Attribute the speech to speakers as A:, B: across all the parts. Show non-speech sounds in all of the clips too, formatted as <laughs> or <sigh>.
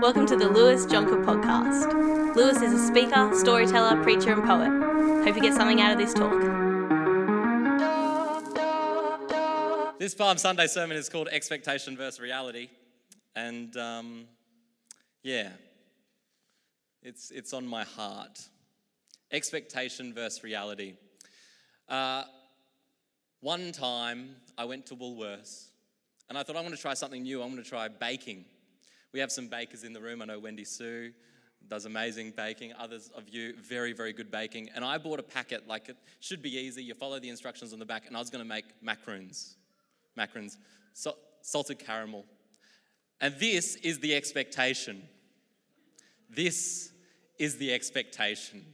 A: Welcome to the Lewis Jonker podcast. Lewis is a speaker, storyteller, preacher, and poet. Hope you get something out of this talk.
B: This Palm Sunday sermon is called Expectation versus Reality. And um, yeah, it's, it's on my heart. Expectation versus reality. Uh, one time I went to Woolworths and I thought, I'm going to try something new. I'm going to try baking. We have some bakers in the room. I know Wendy Sue does amazing baking. Others of you, very, very good baking. And I bought a packet, like it should be easy. You follow the instructions on the back, and I was going to make macaroons. Macaroons, so, salted caramel. And this is the expectation. This is the expectation.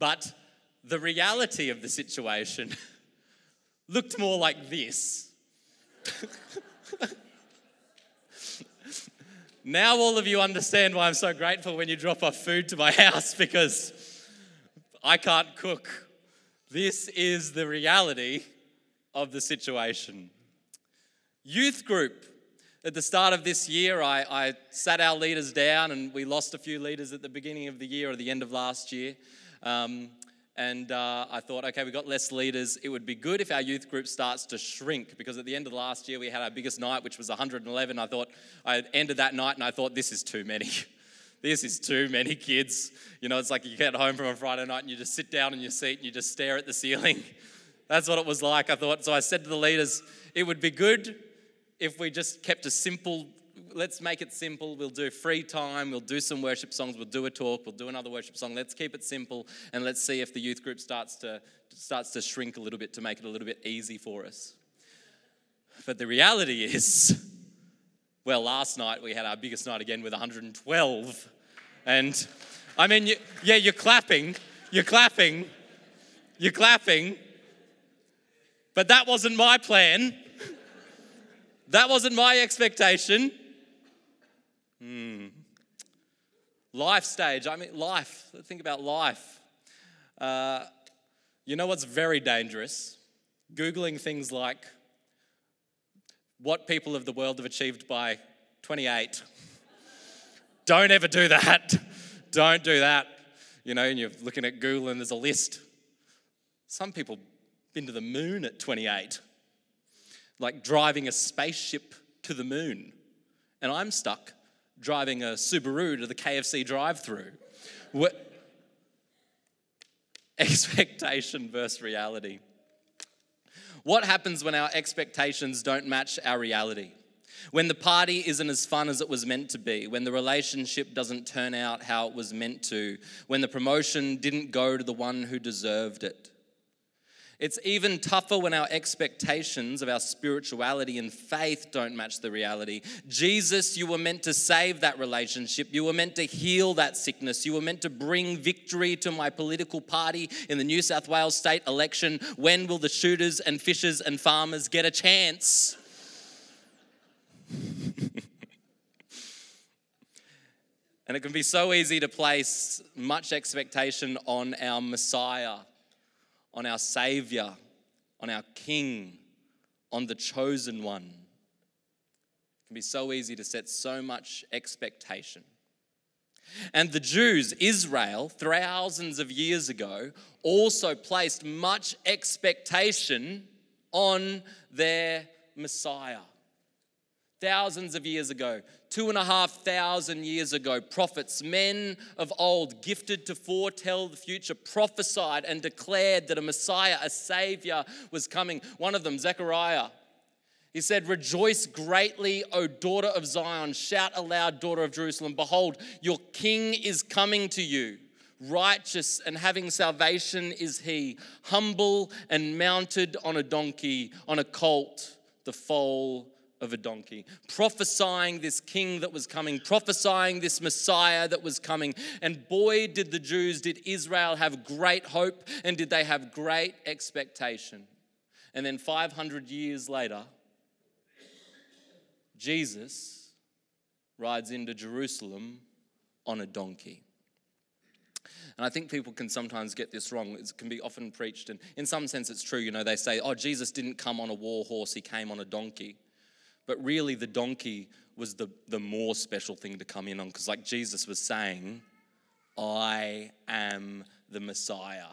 B: But the reality of the situation <laughs> looked more like this. <laughs> now, all of you understand why I'm so grateful when you drop off food to my <laughs> house because I can't cook. This is the reality of the situation. Youth group. At the start of this year, I, I, sat our leaders down and we lost a few leaders at the beginning of the year or the end of last year. Um, and uh, I thought, okay, we've got less leaders. It would be good if our youth group starts to shrink because at the end of the last year, we had our biggest night, which was 111. I thought, I ended that night and I thought, this is too many. <laughs> this is too many kids. You know, it's like you get home from a Friday night and you just sit down in your seat and you just stare at the ceiling. <laughs> That's what it was like, I thought. So I said to the leaders, it would be good if we just kept a simple let's make it simple. We'll do free time. We'll do some worship songs. We'll do a talk. We'll do another worship song. Let's keep it simple and let's see if the youth group starts to, starts to shrink a little bit to make it a little bit easy for us. But the reality is, well, last night we had our biggest night again with 112. And I mean, you, yeah, you're clapping, you're clapping, you're clapping. But that wasn't my plan. That wasn't my expectation. Hmm. Life stage. I mean, life. Think about life. Uh, you know what's very dangerous? Googling things like what people of the world have achieved by 28. Don't ever do that. Don't do that. You know, and you're looking at Google and there's a list. Some people been to the moon at 28, like driving a spaceship to the moon. And I'm stuck driving a Subaru to the KFC drive through. What <laughs> expectation versus reality. What happens when our expectations don't match our reality? When the party isn't as fun as it was meant to be, when the relationship doesn't turn out how it was meant to, when the promotion didn't go to the one who deserved it. It's even tougher when our expectations of our spirituality and faith don't match the reality. Jesus, you were meant to save that relationship. You were meant to heal that sickness. You were meant to bring victory to my political party in the New South Wales state election. When will the shooters and fishers and farmers get a chance? <laughs> and it can be so easy to place much expectation on our Messiah on our Savior, on our King, on the chosen one. It can be so easy to set so much expectation. And the Jews, Israel, thousands of years ago, also placed much expectation on their Messiah. Thousands of years ago, two and a half thousand years ago, prophets, men of old, gifted to foretell the future, prophesied and declared that a Messiah, a Savior, was coming. One of them, Zechariah, he said, Rejoice greatly, O daughter of Zion. Shout aloud, daughter of Jerusalem. Behold, your king is coming to you. Righteous and having salvation is he, humble and mounted on a donkey, on a colt, the foal of a donkey, prophesying this king that was coming, prophesying this Messiah that was coming. And boy, did the Jews, did Israel have great hope and did they have great expectation. And then 500 years later, Jesus rides into Jerusalem on a donkey. And I think people can sometimes get this wrong. It can be often preached, and in some sense, it's true. You know, they say, oh, Jesus didn't come on a war horse, he came on a donkey. But really, the donkey was the, the more special thing to come in on because, like Jesus was saying, I am the Messiah.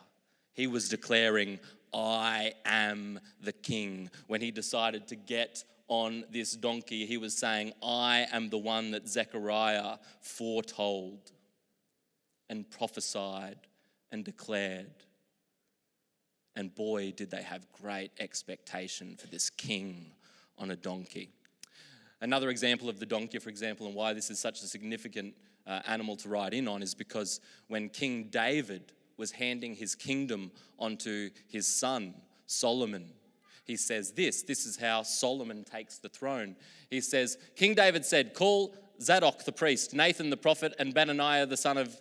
B: He was declaring, I am the king. When he decided to get on this donkey, he was saying, I am the one that Zechariah foretold and prophesied and declared. And boy, did they have great expectation for this king on a donkey. Another example of the donkey, for example, and why this is such a significant uh, animal to ride in on is because when King David was handing his kingdom onto his son, Solomon, he says this this is how Solomon takes the throne. He says, King David said, Call Zadok the priest, Nathan the prophet, and Benaniah the son of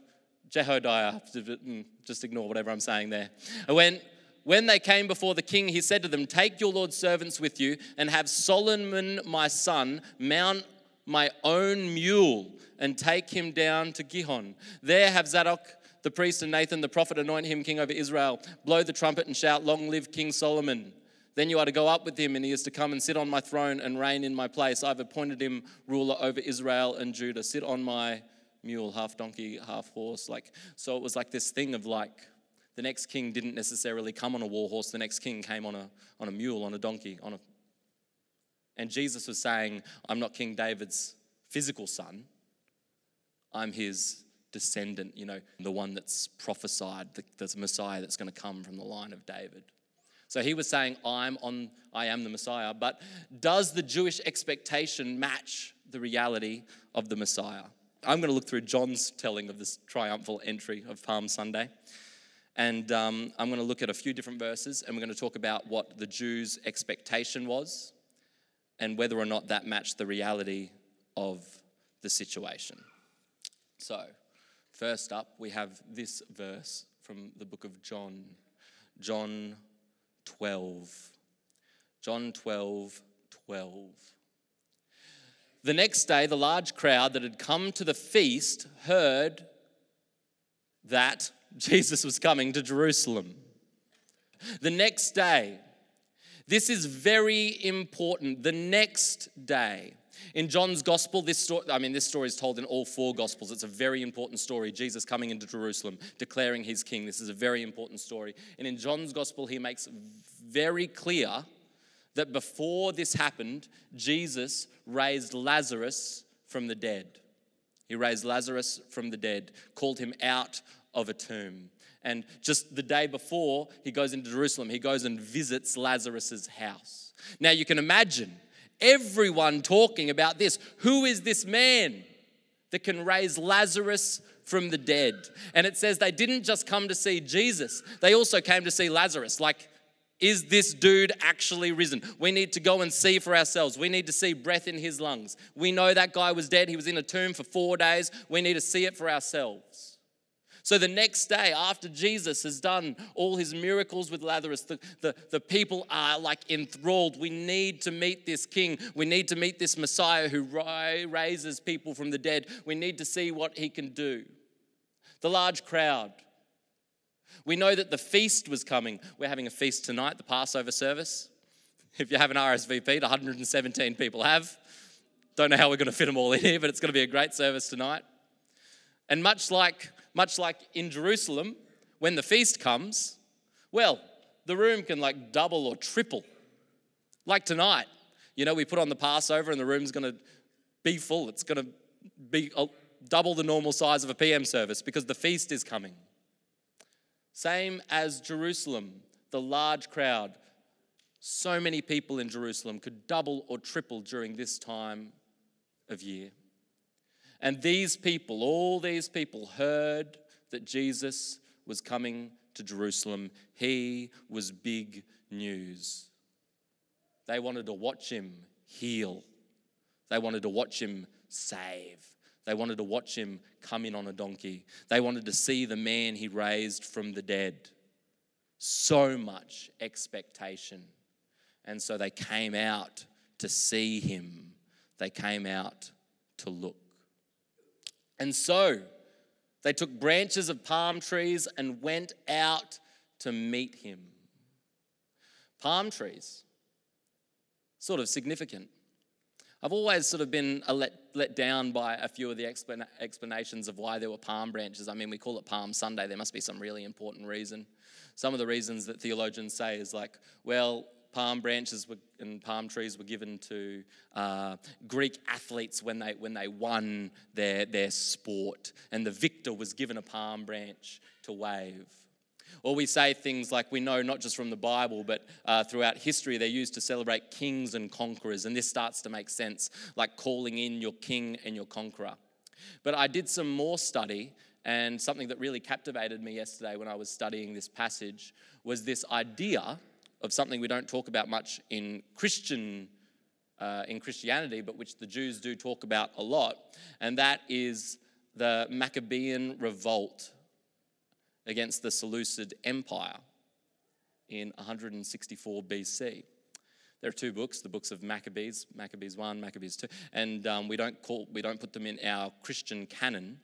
B: Jehoiada. <laughs> Mm, just ignore whatever I'm saying there. When when they came before the king, he said to them, Take your Lord's servants with you and have Solomon my son mount my own mule and take him down to Gihon. There have Zadok the priest and Nathan the prophet anoint him king over Israel. Blow the trumpet and shout, Long live King Solomon. Then you are to go up with him, and he is to come and sit on my throne and reign in my place. I've appointed him ruler over Israel and Judah. Sit on my mule, half donkey, half horse. Like so, it was like this thing of like the next king didn't necessarily come on a war horse. The next king came on a, on a mule, on a donkey, on a. And Jesus was saying, I'm not King David's physical son. I'm his descendant, you know, the one that's prophesied, the, the Messiah that's going to come from the line of David. So he was saying, I'm on, I am the Messiah. But does the Jewish expectation match the reality of the Messiah? I'm going to look through John's telling of this triumphal entry of Palm Sunday. And um, I'm going to look at a few different verses and we're going to talk about what the Jews' expectation was and whether or not that matched the reality of the situation. So, first up, we have this verse from the book of John, John 12. John 12, 12. The next day, the large crowd that had come to the feast heard that Jesus was coming to Jerusalem. The next day, this is very important. The next day, in John's gospel, this story, I mean, this story is told in all four gospels. It's a very important story. Jesus coming into Jerusalem, declaring he's king. This is a very important story. And in John's gospel, he makes very clear that before this happened, Jesus raised Lazarus from the dead. He raised Lazarus from the dead, called him out of a tomb. And just the day before he goes into Jerusalem, he goes and visits Lazarus's house. Now you can imagine everyone talking about this. Who is this man that can raise Lazarus from the dead? And it says they didn't just come to see Jesus, they also came to see Lazarus. Like, is this dude actually risen? We need to go and see for ourselves. We need to see breath in his lungs. We know that guy was dead. He was in a tomb for four days. We need to see it for ourselves. So the next day, after Jesus has done all his miracles with Lazarus, the, the, the people are like enthralled. We need to meet this king. We need to meet this Messiah who raises people from the dead. We need to see what he can do. The large crowd. We know that the feast was coming. We're having a feast tonight, the Passover service. If you haven't RSVP'd, 117 people have. Don't know how we're going to fit them all in here, but it's going to be a great service tonight. And much like much like in Jerusalem, when the feast comes, well, the room can like double or triple. Like tonight, you know, we put on the Passover and the room's going to be full. It's going to be double the normal size of a PM service because the feast is coming. Same as Jerusalem, the large crowd. So many people in Jerusalem could double or triple during this time of year. And these people, all these people, heard that Jesus was coming to Jerusalem. He was big news. They wanted to watch him heal, they wanted to watch him save. They wanted to watch him come in on a donkey. They wanted to see the man he raised from the dead. So much expectation. And so they came out to see him, they came out to look. And so they took branches of palm trees and went out to meet him. Palm trees, sort of significant. I've always sort of been let, let down by a few of the explan- explanations of why there were palm branches. I mean, we call it Palm Sunday. There must be some really important reason. Some of the reasons that theologians say is like, well, palm branches were, and palm trees were given to uh, Greek athletes when they, when they won their, their sport, and the victor was given a palm branch to wave. Or we say things like we know not just from the Bible, but uh, throughout history, they're used to celebrate kings and conquerors. And this starts to make sense, like calling in your king and your conqueror. But I did some more study, and something that really captivated me yesterday when I was studying this passage was this idea of something we don't talk about much in Christian. Uh, in Christianity, but which the Jews do talk about a lot, and that is the Maccabean revolt against the Seleucid Empire in 164 BC. There are two books, the books of Maccabees, Maccabees 1, Maccabees 2, and um, we, don't call, we don't put them in our Christian canon,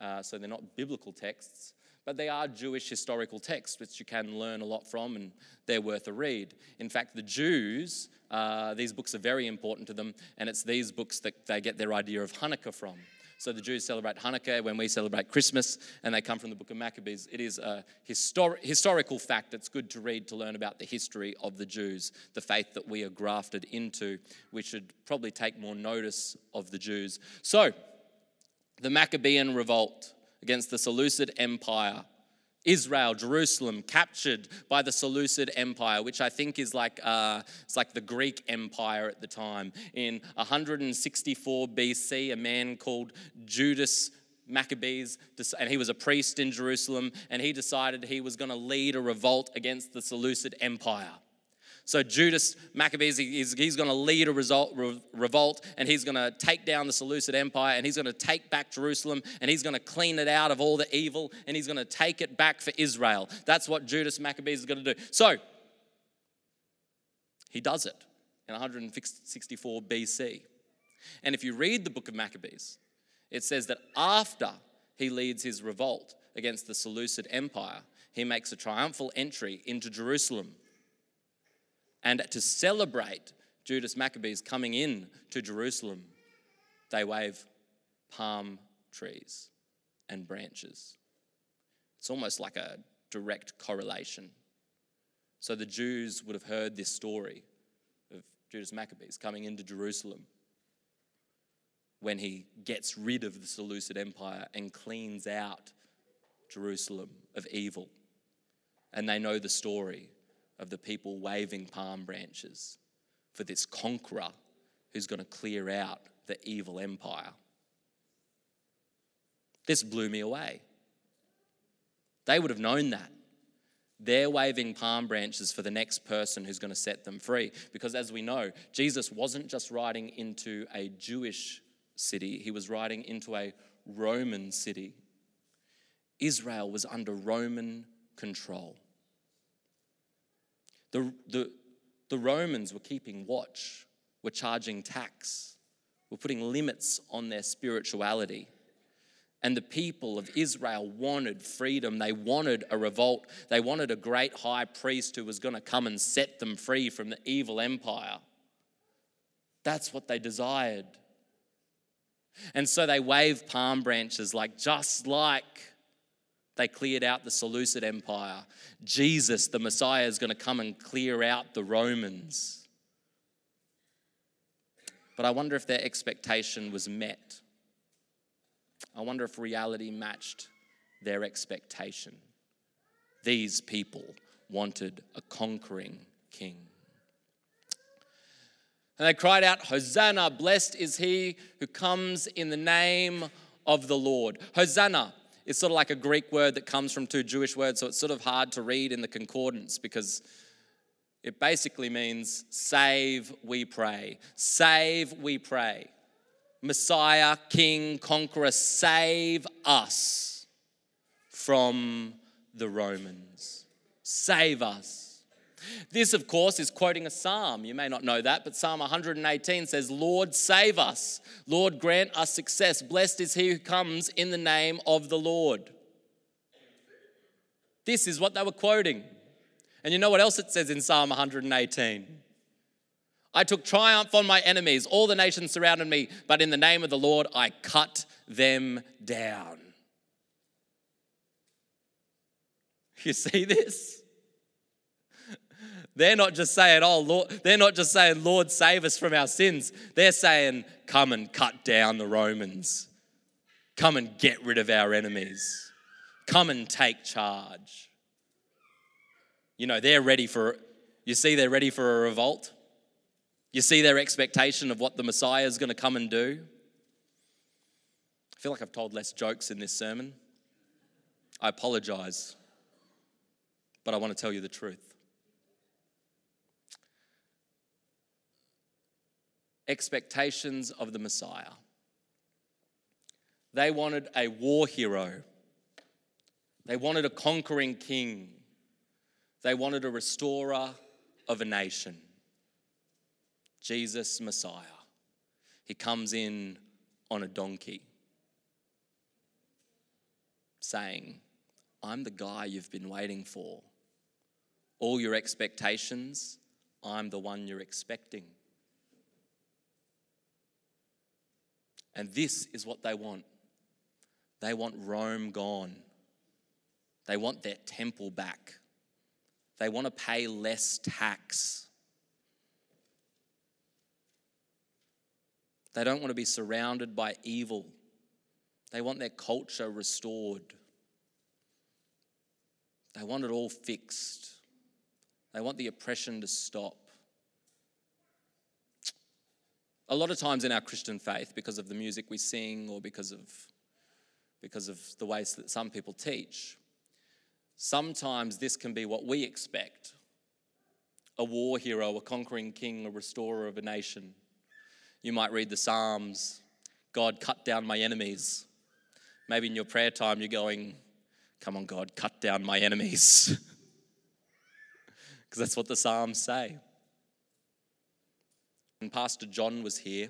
B: uh, so they're not biblical texts, but they are Jewish historical texts, which you can learn a lot from, and they're worth a read. In fact, the Jews, uh, these books are very important to them, and it's these books that they get their idea of Hanukkah from. So the Jews celebrate Hanukkah when we celebrate Christmas, and they come from the book of Maccabees. It is a histor- historical fact that's good to read to learn about the history of the Jews, the faith that we are grafted into. We should probably take more notice of the Jews. So, the Maccabean revolt against the Seleucid Empire Israel, Jerusalem, captured by the Seleucid Empire, which I think is like uh, it's like the Greek Empire at the time. In 164 BC, a man called Judas Maccabees, and he was a priest in Jerusalem, and he decided he was going to lead a revolt against the Seleucid Empire. So Judas Maccabees, he's, he's going to lead a result, re, revolt and he's going to take down the Seleucid Empire and he's going to take back Jerusalem and he's going to clean it out of all the evil and he's going to take it back for Israel. That's what Judas Maccabees is going to do. So he does it in 164 BC. And if you read the book of Maccabees, it says that after he leads his revolt against the Seleucid Empire, he makes a triumphal entry into Jerusalem and to celebrate Judas Maccabees coming in to Jerusalem, they wave palm trees and branches. It's almost like a direct correlation. So the Jews would have heard this story of Judas Maccabees coming into Jerusalem when he gets rid of the Seleucid Empire and cleans out Jerusalem of evil. And they know the story of the people waving palm branches for this conqueror who's going to clear out the evil empire. This blew me away. They would have known that. They're waving palm branches for the next person who's going to set them free. Because as we know, Jesus wasn't just riding into a Jewish city, he was riding into a Roman city. Israel was under Roman control. The, the, the Romans were keeping watch, were charging tax, were putting limits on their spirituality. And the people of Israel wanted freedom. They wanted a revolt. They wanted a great high priest who was going to come and set them free from the evil empire. That's what they desired. And so they waved palm branches, like just like they cleared out the Seleucid Empire. Jesus, the Messiah, is going to come and clear out the Romans. But I wonder if their expectation was met. I wonder if reality matched their expectation. These people wanted a conquering king. And they cried out, Hosanna, blessed is he who comes in the name of the Lord. Hosanna, it's sort of like a Greek word that comes from two Jewish words, so it's sort of hard to read in the concordance because it basically means save, we pray. Save, we pray. Messiah, King, Conqueror, save us from the Romans. Save us. This, of course, is quoting a psalm. You may not know that, but Psalm 118 says, Lord, save us. Lord, grant us success. Blessed is he who comes in the name of the Lord. This is what they were quoting. And you know what else it says in Psalm 118? I took triumph on my enemies. All the nations surrounded me, but in the name of the Lord, I cut them down. You see this? They're not just saying, oh, Lord, they're not just saying, Lord, save us from our sins. They're saying, come and cut down the Romans. Come and get rid of our enemies. Come and take charge. You know, they're ready for, you see, they're ready for a revolt. You see their expectation of what the Messiah is going to come and do? I feel like I've told less jokes in this sermon. I apologize, but I want to tell you the truth. Expectations of the Messiah. They wanted a war hero, they wanted a conquering king, they wanted a restorer of a nation. Jesus Messiah. He comes in on a donkey saying, I'm the guy you've been waiting for. All your expectations, I'm the one you're expecting. And this is what they want they want Rome gone, they want their temple back, they want to pay less tax. They don't want to be surrounded by evil. They want their culture restored. They want it all fixed. They want the oppression to stop. A lot of times in our Christian faith, because of the music we sing or because of, because of the ways that some people teach, sometimes this can be what we expect a war hero, a conquering king, a restorer of a nation. You might read the Psalms God, cut down my enemies. Maybe in your prayer time, you're going, Come on, God, cut down my enemies. <laughs> Because that's what the Psalms say. When Pastor John was here,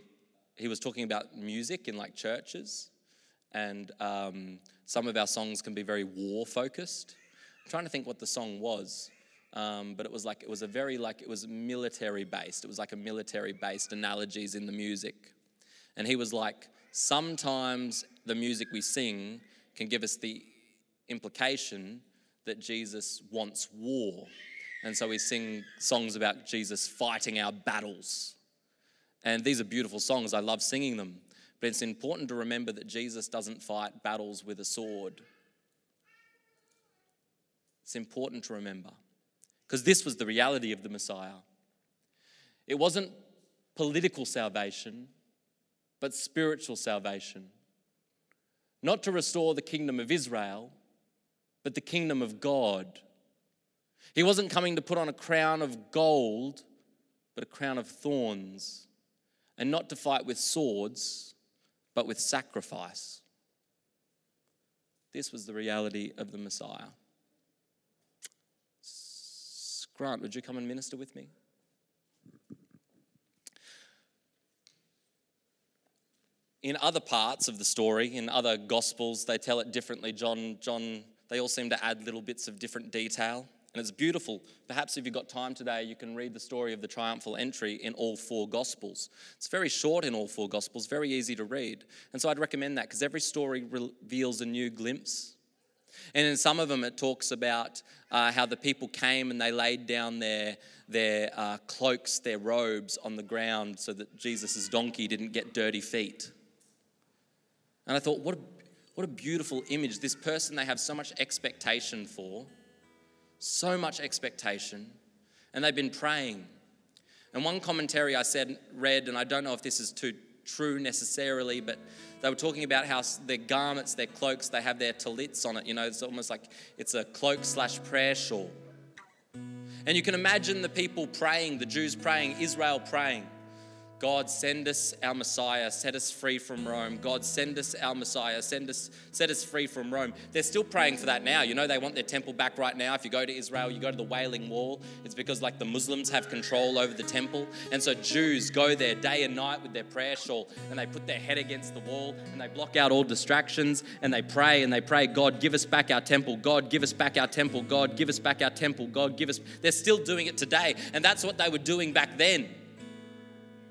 B: he was talking about music in like churches, and um, some of our songs can be very war focused. I'm trying to think what the song was. Um, but it was like it was a very like it was military based. It was like a military based analogies in the music, and he was like, sometimes the music we sing can give us the implication that Jesus wants war, and so we sing songs about Jesus fighting our battles, and these are beautiful songs. I love singing them, but it's important to remember that Jesus doesn't fight battles with a sword. It's important to remember because this was the reality of the Messiah. It wasn't political salvation, but spiritual salvation. Not to restore the kingdom of Israel, but the kingdom of God. He wasn't coming to put on a crown of gold, but a crown of thorns, and not to fight with swords, but with sacrifice. This was the reality of the Messiah. Grant, would you come and minister with me? In other parts of the story, in other gospels, they tell it differently. John, John, they all seem to add little bits of different detail. And it's beautiful. Perhaps if you've got time today, you can read the story of the triumphal entry in all four Gospels. It's very short in all four Gospels, very easy to read. And so I'd recommend that because every story reveals a new glimpse and in some of them, it talks about uh, how the people came and they laid down their, their uh, cloaks, their robes on the ground so that Jesus' donkey didn't get dirty feet. And I thought, what a, what a beautiful image. This person they have so much expectation for, so much expectation, and they've been praying. And one commentary I said, read, and I don't know if this is too true necessarily, but they were talking about how their garments, their cloaks, they have their tallits on it. You know, it's almost like it's a cloak slash prayer shawl. And you can imagine the people praying, the Jews praying, Israel praying. God, send us our Messiah, set us free from Rome. God, send us our Messiah, send us, set us free from Rome. They're still praying for that now. You know, they want their temple back right now. If you go to Israel, you go to the Wailing Wall, it's because like the Muslims have control over the temple. And so Jews go there day and night with their prayer shawl and they put their head against the wall and they block out all distractions and they pray and they pray, God, give us back our temple. God, give us back our temple. God, give us back our temple. God, give us. They're still doing it today. And that's what they were doing back then.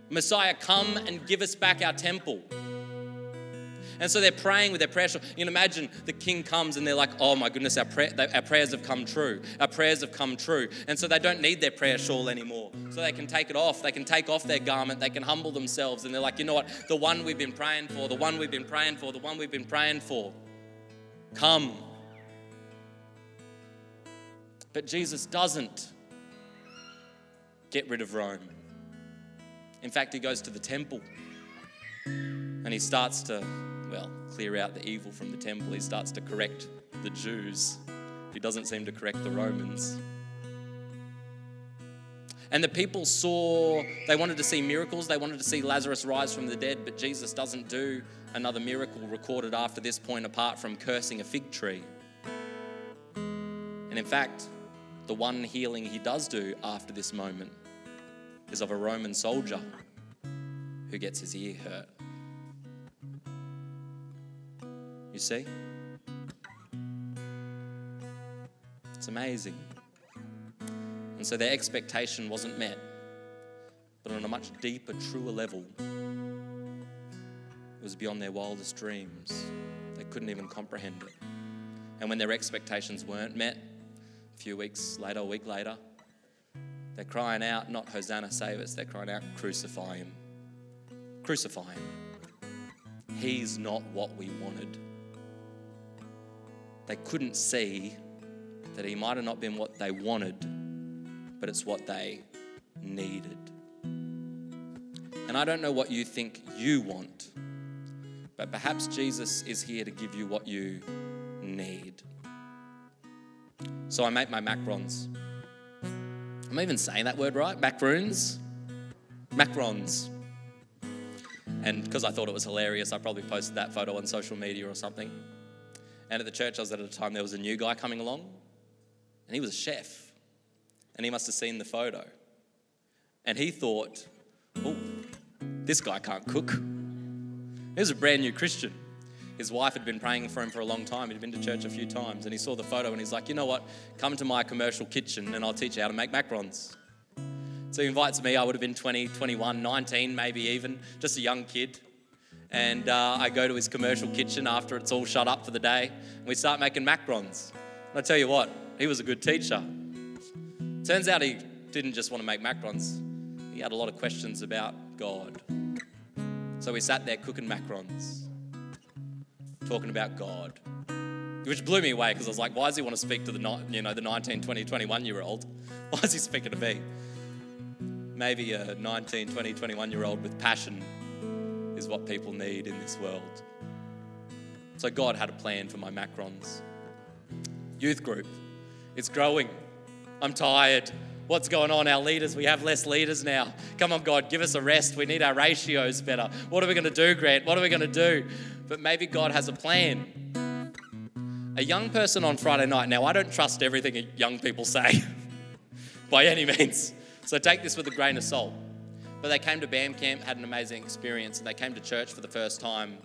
B: Messiah, come and give us back our temple. And so they're praying with their prayer shawl. You can imagine the king comes and they're like, oh my goodness, our, prayer, our prayers have come true. Our prayers have come true. And so they don't need their prayer shawl anymore. So they can take it off. They can take off their garment. They can humble themselves. And they're like, you know what? The one we've been praying for, the one we've been praying for, the one we've been praying for. Come. But Jesus doesn't get rid of Rome. In fact, he goes to the temple and he starts to well, clear out the evil from the temple. He starts to correct the Jews. He doesn't seem to correct the Romans. And the people saw, they wanted to see miracles. They wanted to see Lazarus rise from the dead, but Jesus doesn't do another miracle recorded after this point apart from cursing a fig tree. And in fact, the one healing he does do after this moment is of a Roman soldier who gets his ear hurt. You see? It's amazing. And so their expectation wasn't met, but on a much deeper, truer level, it was beyond their wildest dreams. They couldn't even comprehend it. And when their expectations weren't met, a few weeks later, a week later, they're crying out, not Hosanna, save us, they're crying out, crucify him. Crucify him. He's not what we wanted they couldn't see that he might have not been what they wanted, but it's what they needed. And I don't know what you think you want, but perhaps Jesus is here to give you what you need. So I make my macarons. Am I even saying that word right? Macaroons? Macarons. And because I thought it was hilarious, I probably posted that photo on social media or something. And at the church I was at at the time, there was a new guy coming along, and he was a chef. And he must have seen the photo. And he thought, oh, this guy can't cook. He was a brand new Christian. His wife had been praying for him for a long time. He'd been to church a few times. And he saw the photo and he's like, you know what? Come to my commercial kitchen and I'll teach you how to make macarons. So he invites me. I would have been 20, 21, 19, maybe even, just a young kid and uh, I go to his commercial kitchen after it's all shut up for the day, and we start making macarons. And I tell you what, he was a good teacher. Turns out he didn't just want to make macarons, he had a lot of questions about God. So we sat there cooking macarons, talking about God, which blew me away because I was like, why does he want to speak to the, you know, the 19, 20, 21 year old? <laughs> Why is he speaking to me? Maybe a 19, 20, 21 year old with passion is what people need in this world. So God had a plan for my macarons. Youth group, it's growing. I'm tired. What's going on? Our leaders, we have less leaders now. Come on, God, give us a rest. We need our ratios better. What are we going to do, Grant? What are we going to do? But maybe God has a plan. A young person on Friday night, now I don't trust everything young people say <laughs> by any means. So take this with a grain of salt. But they came to BAM camp, had an amazing experience, and they came to church for the first time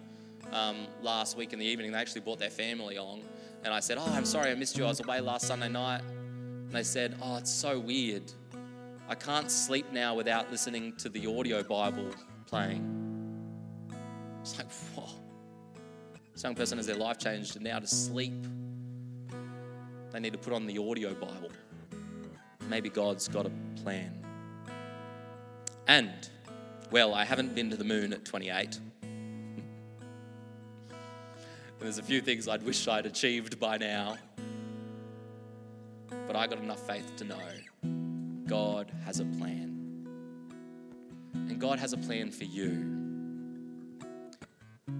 B: um, last week in the evening. They actually brought their family along. And I said, Oh, I'm sorry I missed you. I was away last Sunday night. And they said, Oh, it's so weird. I can't sleep now without listening to the audio Bible playing. It's like, whoa. This young person has their life changed, and now to sleep, they need to put on the audio Bible. Maybe God's got a plan. And, well, I haven't been to the moon at 28. <laughs> there's a few things I'd wish I'd achieved by now. But I got enough faith to know God has a plan. And God has a plan for you.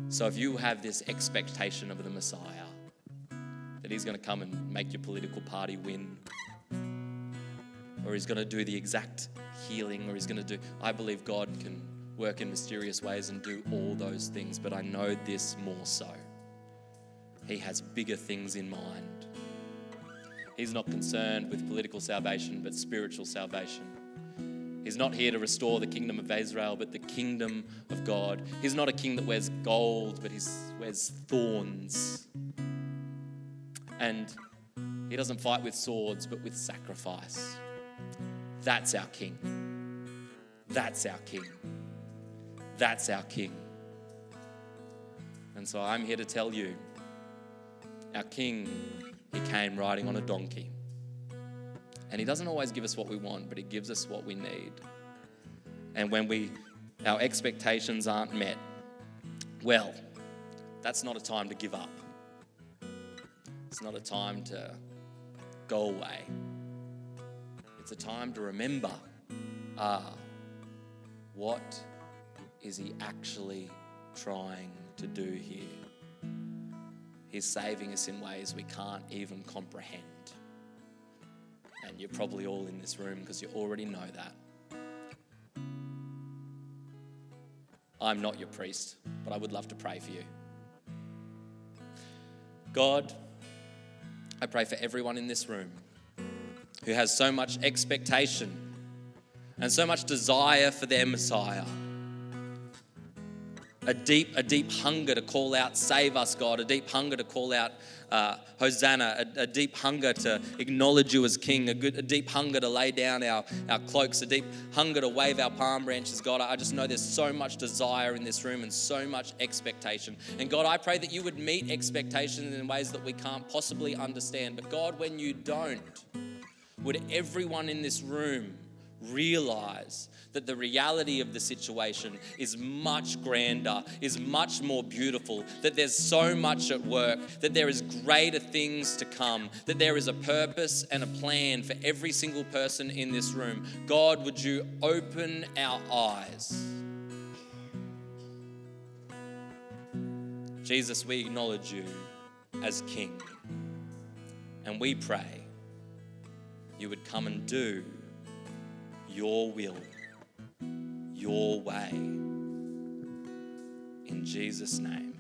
B: So if you have this expectation of the Messiah, that he's going to come and make your political party win, or he's going to do the exact healing or he's going to do. I believe God can work in mysterious ways and do all those things, but I know this more so. He has bigger things in mind. He's not concerned with political salvation, but spiritual salvation. He's not here to restore the kingdom of Israel, but the kingdom of God. He's not a king that wears gold, but he wears thorns. And he doesn't fight with swords, but with sacrifice. That's our King. That's our King. That's our King. And so I'm here to tell you our King, he came riding on a donkey. And he doesn't always give us what we want, but he gives us what we need. And when we our expectations aren't met, well, that's not a time to give up. It's not a time to go away. It's a time to remember ah, what is he actually trying to do here? He's saving us in ways we can't even comprehend. And you're probably all in this room because you already know that. I'm not your priest, but I would love to pray for you. God, I pray for everyone in this room who has so much expectation and so much desire for their Messiah. A deep, a deep hunger to call out, save us, God. A deep hunger to call out, uh, Hosanna. A, a, deep hunger to acknowledge you as King. A, good, a deep hunger to lay down our, our cloaks. A deep hunger to wave our palm branches, God. I just know there's so much desire in this room and so much expectation. And God, I pray that you would meet expectations in ways that we can't possibly understand. But God, when you don't, would everyone in this room realize that the reality of the situation is much grander, is much more beautiful, that there's so much at work, that there is greater things to come, that there is a purpose and a plan for every single person in this room. God, would you open our eyes? Jesus, we acknowledge you as King, and we pray you would come and do your will, your way. In Jesus' name.